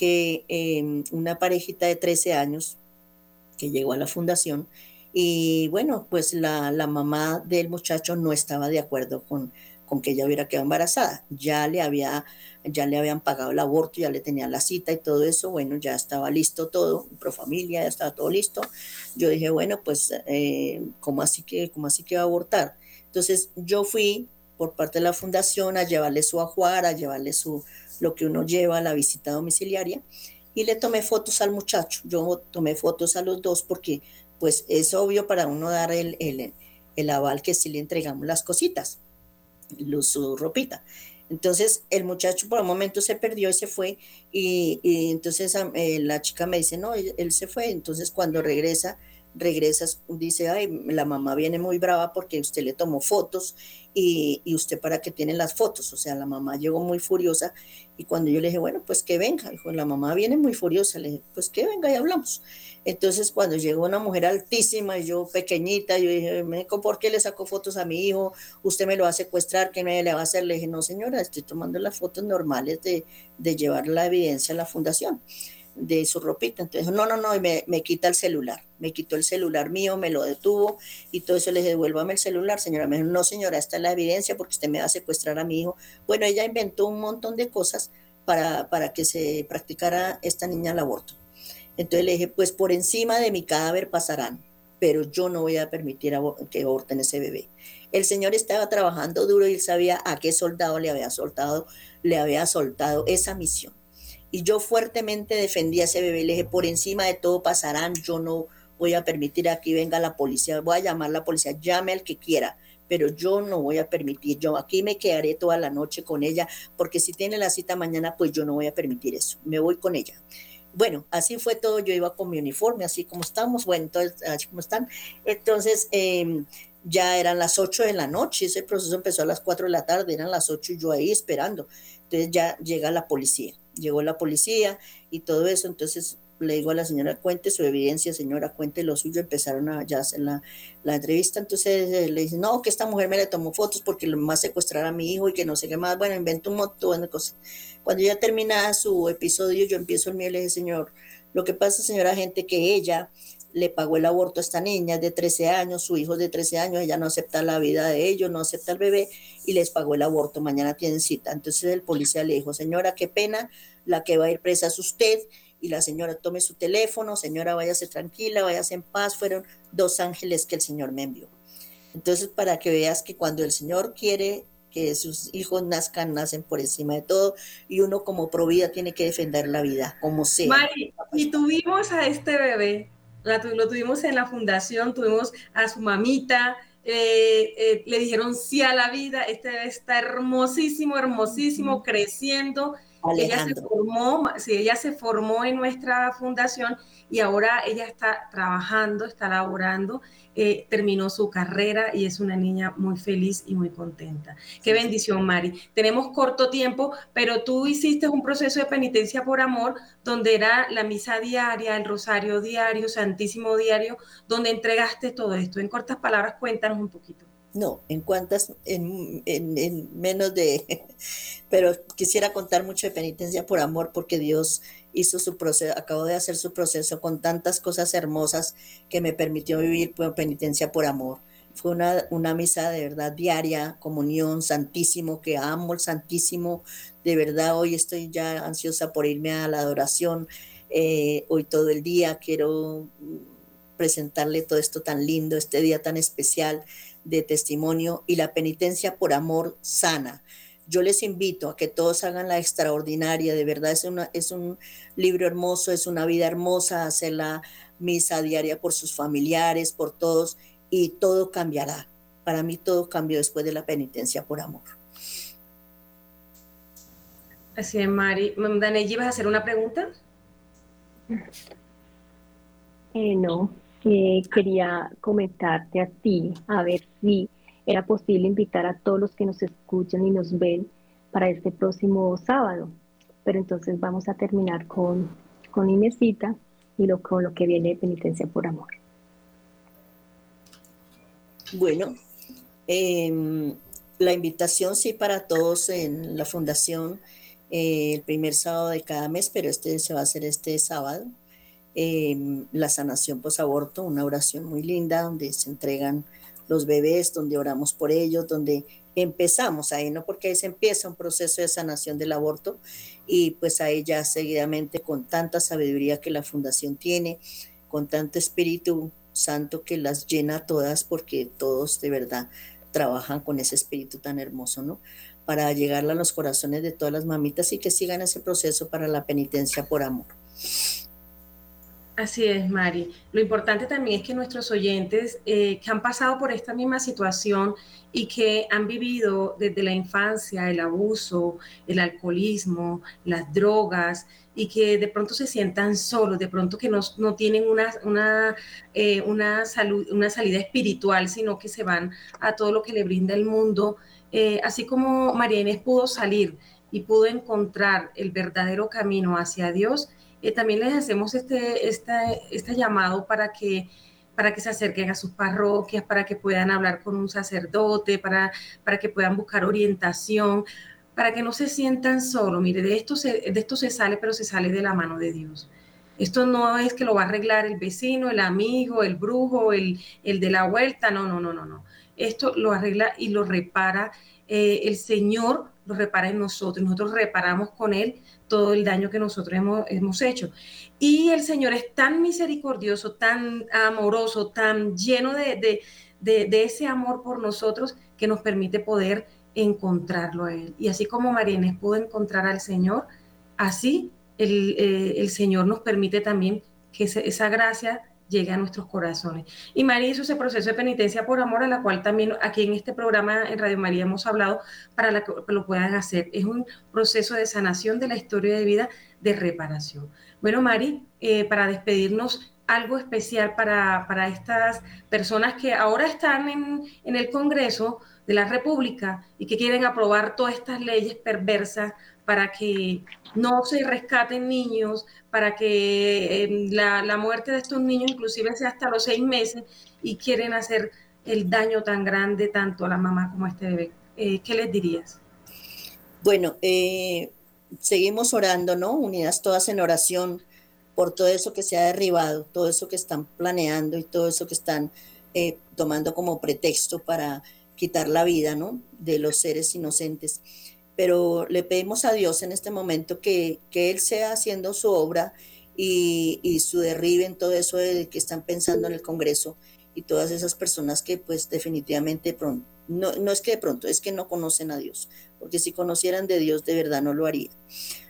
que em, una parejita de 13 años que llegó a la fundación y bueno, pues la, mamá del muchacho no estaba de acuerdo con, con que ella hubiera quedado embarazada. Ya le, había, ya le habían pagado el aborto, ya le tenían la cita y todo eso. Bueno, ya estaba listo todo, pro familia, ya estaba todo listo. Yo dije, bueno, pues, eh, ¿cómo, así que, ¿cómo así que va a abortar? Entonces yo fui por parte de la fundación a llevarle su ajuar, a llevarle su, lo que uno lleva a la visita domiciliaria y le tomé fotos al muchacho. Yo tomé fotos a los dos porque pues es obvio para uno dar el, el, aval que sí le entregamos las cositas, su ropita. Entonces el muchacho por un momento se perdió y se fue y, entonces eh, la chica me dice, no, él, se fue. Entonces cuando regresa regresas, dice, ay, la mamá viene muy brava porque usted le tomó fotos y, usted para qué tiene las fotos. O sea, la mamá llegó muy furiosa y cuando yo le dije, bueno, pues que venga, dijo, la mamá viene muy furiosa, le dije, pues que venga y hablamos. Entonces, cuando llegó una mujer altísima y yo pequeñita, yo dije, ¿por qué le sacó fotos a mi hijo? Usted me lo va a secuestrar, ¿qué me le va a hacer? Le dije, no señora, estoy tomando las fotos normales de, de llevar la evidencia a la fundación de su ropita. Entonces, no, no, no, y me, me, quita el celular. Me quitó el celular mío, me lo detuvo y todo eso le dije, devuélvame el celular, señora. Me dijo, no, señora, esta es la evidencia porque usted me va a secuestrar a mi hijo. Bueno, ella inventó un montón de cosas para, para que se practicara esta niña el aborto. Entonces le dije, pues por encima de mi cadáver pasarán, pero yo no voy a permitir que aborten ese bebé. El señor estaba trabajando duro y él sabía a qué soldado le había soltado, le había soltado esa misión y yo fuertemente defendí a ese bebé. Le dije, por encima de todo pasarán, yo no voy a permitir aquí venga la policía, voy a llamar a la policía, llame al que quiera, pero yo no voy a permitir, yo aquí me quedaré toda la noche con ella, porque si tiene la cita mañana, pues yo no voy a permitir eso, me voy con ella. Bueno, así fue todo, yo iba con mi uniforme, así como estamos, bueno, entonces, así como están. Entonces, em, ya eran las 8 de la noche, ese proceso empezó a las 4 de la tarde, eran las 8 y yo ahí esperando. Entonces ya llega la policía llegó la policía y todo eso, entonces le digo a la señora, cuente su evidencia, señora, cuente lo suyo, empezaron a ya hacer la, la entrevista, entonces eh, le dicen, no, que esta mujer me le tomó fotos porque lo más secuestrar a mi hijo y que no sé qué más, bueno, inventó un montón de cosas. Cuando ya termina su episodio, yo empiezo el mío y le dije, señor, lo que pasa, señora gente, que ella le pagó el aborto a esta niña de 13 años, su hijo de 13 años, ella no acepta la vida de ellos, no acepta el bebé y les pagó el aborto, mañana tienen cita. Entonces el policía le dijo, señora, qué pena, la que va a ir presa es usted y la señora tome su teléfono, señora, váyase tranquila, váyase en paz, fueron dos ángeles que el Señor me envió. Entonces, para que veas que cuando el Señor quiere que sus hijos nazcan, nacen por encima de todo, y uno como provida tiene que defender la vida, como sea. Mari, y tuvimos a este bebé lo tuvimos en la fundación, tuvimos a su mamita, eh, eh, le dijeron sí a la vida, este está hermosísimo, hermosísimo, creciendo. Ella se formó, sí, ella se formó en nuestra fundación y ahora ella está trabajando, está laborando eh, terminó su carrera y es una niña muy feliz y muy contenta. Qué bendición, Mari. Tenemos corto tiempo, pero tú hiciste un proceso de penitencia por amor donde era la misa diaria, el rosario diario, santísimo diario, donde entregaste todo esto. En cortas palabras, cuéntanos un poquito. No, en cuántas, en, en, menos de, pero quisiera contar mucho de penitencia por amor porque Dios hizo su proceso, acabó de hacer su proceso con tantas cosas hermosas que me permitió vivir penitencia por amor. Fue una, una misa de verdad diaria, comunión, santísimo, que amo el santísimo. De verdad, hoy estoy ya ansiosa por irme a la adoración. Eh, hoy todo el día quiero presentarle todo esto tan lindo, este día tan especial de testimonio y la penitencia por amor sana. Yo les invito a que todos hagan la extraordinaria, de verdad es, una, es un libro hermoso, es una vida hermosa, hacer la misa diaria por sus familiares, por todos, y todo cambiará. Para mí todo cambió después de la penitencia por amor. Así es, Mari. Danelli, ¿vas a hacer una pregunta? Eh, no, quería comentarte a ti, a ver si era posible invitar a todos los que nos escuchan y nos ven para este próximo sábado. Pero entonces vamos a terminar con, con Inesita y lo, con lo que viene de penitencia por amor. Bueno, em, la invitación sí para todos en la fundación eh, el primer sábado de cada mes, pero este se va a hacer este sábado. Em, la sanación posaborto, una oración muy linda donde se entregan los bebés, donde oramos por ellos, donde empezamos ahí, ¿no? Porque ahí se empieza un proceso de sanación del aborto y pues ahí ya seguidamente con tanta sabiduría que la fundación tiene, con tanto espíritu santo que las llena todas porque todos de verdad trabajan con ese espíritu tan hermoso, ¿no? Para llegar a los corazones de todas las mamitas y que sigan ese proceso para la penitencia por amor. Así es, Mari. Lo importante también es que nuestros oyentes eh, que han pasado por esta misma situación y que han vivido desde la infancia el abuso, el alcoholismo, las drogas, y que de pronto se sientan solos, de pronto que no, no tienen una, una, eh, una, salud, una salida espiritual, sino que se van a todo lo que le brinda el mundo. Eh, así como María Inés pudo salir y pudo encontrar el verdadero camino hacia Dios, eh, también les hacemos este, este, llamado para que para que se acerquen a sus parroquias, para que puedan hablar con un sacerdote, para, para que puedan buscar orientación, para que no se sientan solos. Mire, de esto, se, de esto se sale, pero se sale de la mano de Dios. Esto no es que lo va a arreglar el vecino, el amigo, el brujo, el, el de la vuelta, no, no, no, no, no. Esto lo arregla y lo repara eh, el Señor, lo repara en nosotros. Nosotros reparamos con Él todo el daño que nosotros hemos, hemos hecho. Y el Señor es tan misericordioso, tan amoroso, tan lleno de, de, de, ese amor por nosotros que nos permite poder encontrarlo a Él. Y así como María pudo encontrar al Señor, así el, eh, el Señor nos permite también que esa gracia llegue a nuestros corazones. Y María hizo ese proceso de penitencia por amor, a la cual también aquí en este programa en Radio María hemos hablado para que lo puedan hacer. Es un proceso de sanación de la historia de vida de reparación. Bueno, Mari, eh, para despedirnos, algo especial para, para, estas personas que ahora están en, en el Congreso, de la República y que quieren aprobar todas estas leyes perversas para que no se rescaten niños, para que em, la, muerte de estos niños inclusive sea hasta los seis meses y quieren hacer el daño tan grande tanto a la mamá como a este bebé. Eh, ¿Qué les dirías? Bueno, eh, seguimos orando, ¿no? Unidas todas en oración por todo eso que se ha derribado, todo eso que están planeando y todo eso que están eh, tomando como pretexto para quitar la vida, ¿no? De los seres inocentes. Pero le pedimos a Dios en este momento que, que Él sea haciendo su obra y, y, su derribe en todo eso de que están pensando en el Congreso y todas esas personas que pues definitivamente pronto, no, no es que de pronto, es que no conocen a Dios, porque si conocieran de Dios de verdad no lo harían.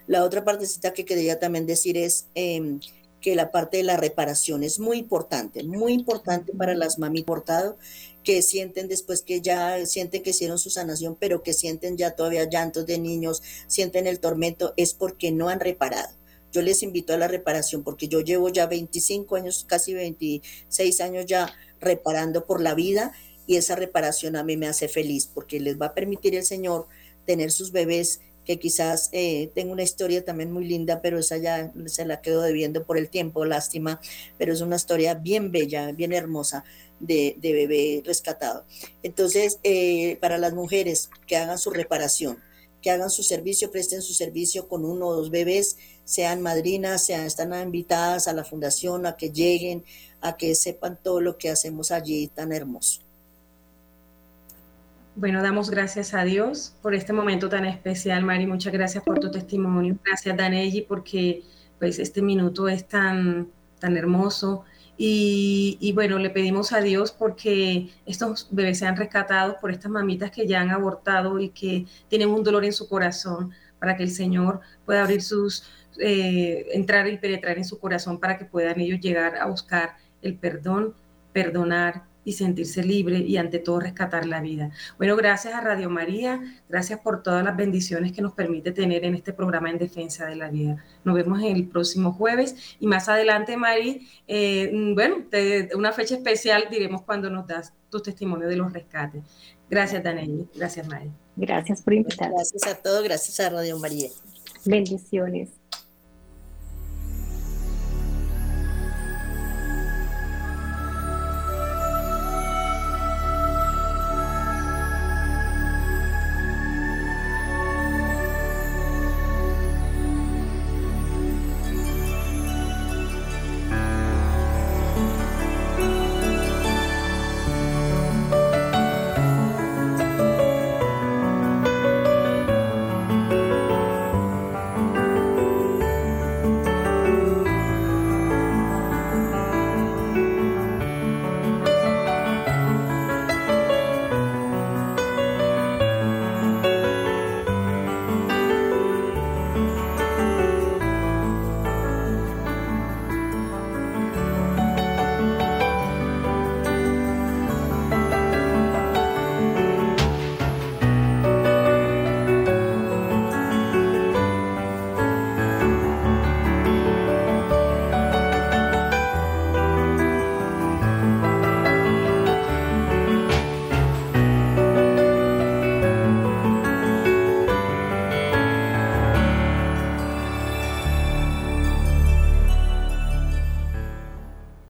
La otra partecita que quería también decir es... Eh, que la parte de la reparación es muy importante, muy importante para las mami portado que sienten después que ya sienten que hicieron su sanación, pero que sienten ya todavía llantos de niños, sienten el tormento, es porque no han reparado. Yo les invito a la reparación porque yo llevo ya 25 años, casi 26 años ya reparando por la vida y esa reparación a mí me hace feliz porque les va a permitir el Señor tener sus bebés que quizás eh, tengo una historia también muy linda, pero esa ya se la quedo debiendo por el tiempo, lástima, pero es una historia bien bella, bien hermosa de, bebé rescatado. Entonces, eh, para las mujeres que hagan su reparación, que hagan su servicio, presten su servicio con uno o dos bebés, sean madrinas, sean, están invitadas a la fundación, a que lleguen, a que sepan todo lo que hacemos allí tan hermoso. Bueno, damos gracias a Dios por este momento tan especial, Mari. Muchas gracias por tu testimonio. Gracias, Danelli, porque pues este minuto es tan, tan hermoso. Y, y, bueno, le pedimos a Dios porque estos bebés sean rescatados por estas mamitas que ya han abortado y que tienen un dolor en su corazón, para que el Señor pueda abrir sus, eh, entrar y penetrar en su corazón para que puedan ellos llegar a buscar el perdón, perdonar y sentirse libre y ante todo rescatar la vida. Bueno, gracias a Radio María, gracias por todas las bendiciones que nos permite tener en este programa en defensa de la vida. Nos vemos el próximo jueves y más adelante, Mari, eh, bueno, una fecha especial diremos cuando nos das tu testimonio de los rescates. Gracias, Danelli. Gracias, Mari. Gracias por invitarnos. Gracias a todos, gracias a Radio María. Bendiciones.